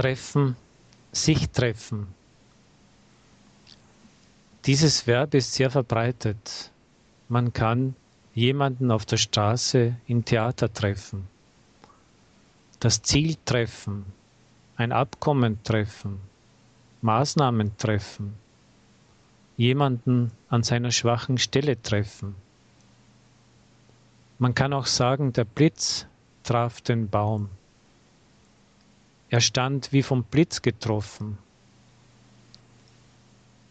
treffen, sich treffen. Dieses Verb ist sehr verbreitet. Man kann jemanden auf der Straße im Theater treffen, das Ziel treffen, ein Abkommen treffen, Maßnahmen treffen, jemanden an seiner schwachen Stelle treffen. Man kann auch sagen, der Blitz traf den Baum. Er stand wie vom Blitz getroffen.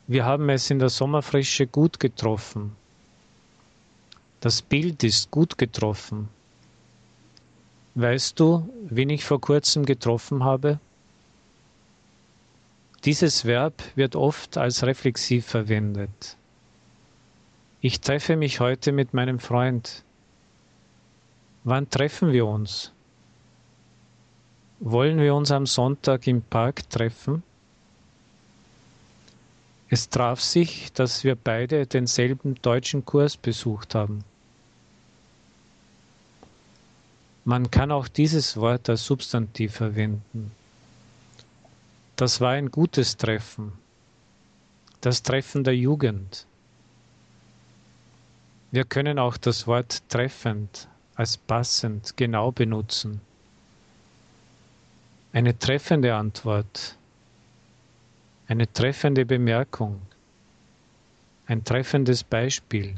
Wir haben es in der Sommerfrische gut getroffen. Das Bild ist gut getroffen. Weißt du, wen ich vor kurzem getroffen habe? Dieses Verb wird oft als reflexiv verwendet. Ich treffe mich heute mit meinem Freund. Wann treffen wir uns? Wollen wir uns am Sonntag im Park treffen? Es traf sich, dass wir beide denselben deutschen Kurs besucht haben. Man kann auch dieses Wort als Substantiv verwenden. Das war ein gutes Treffen, das Treffen der Jugend. Wir können auch das Wort treffend als passend genau benutzen. Eine treffende Antwort, eine treffende Bemerkung, ein treffendes Beispiel.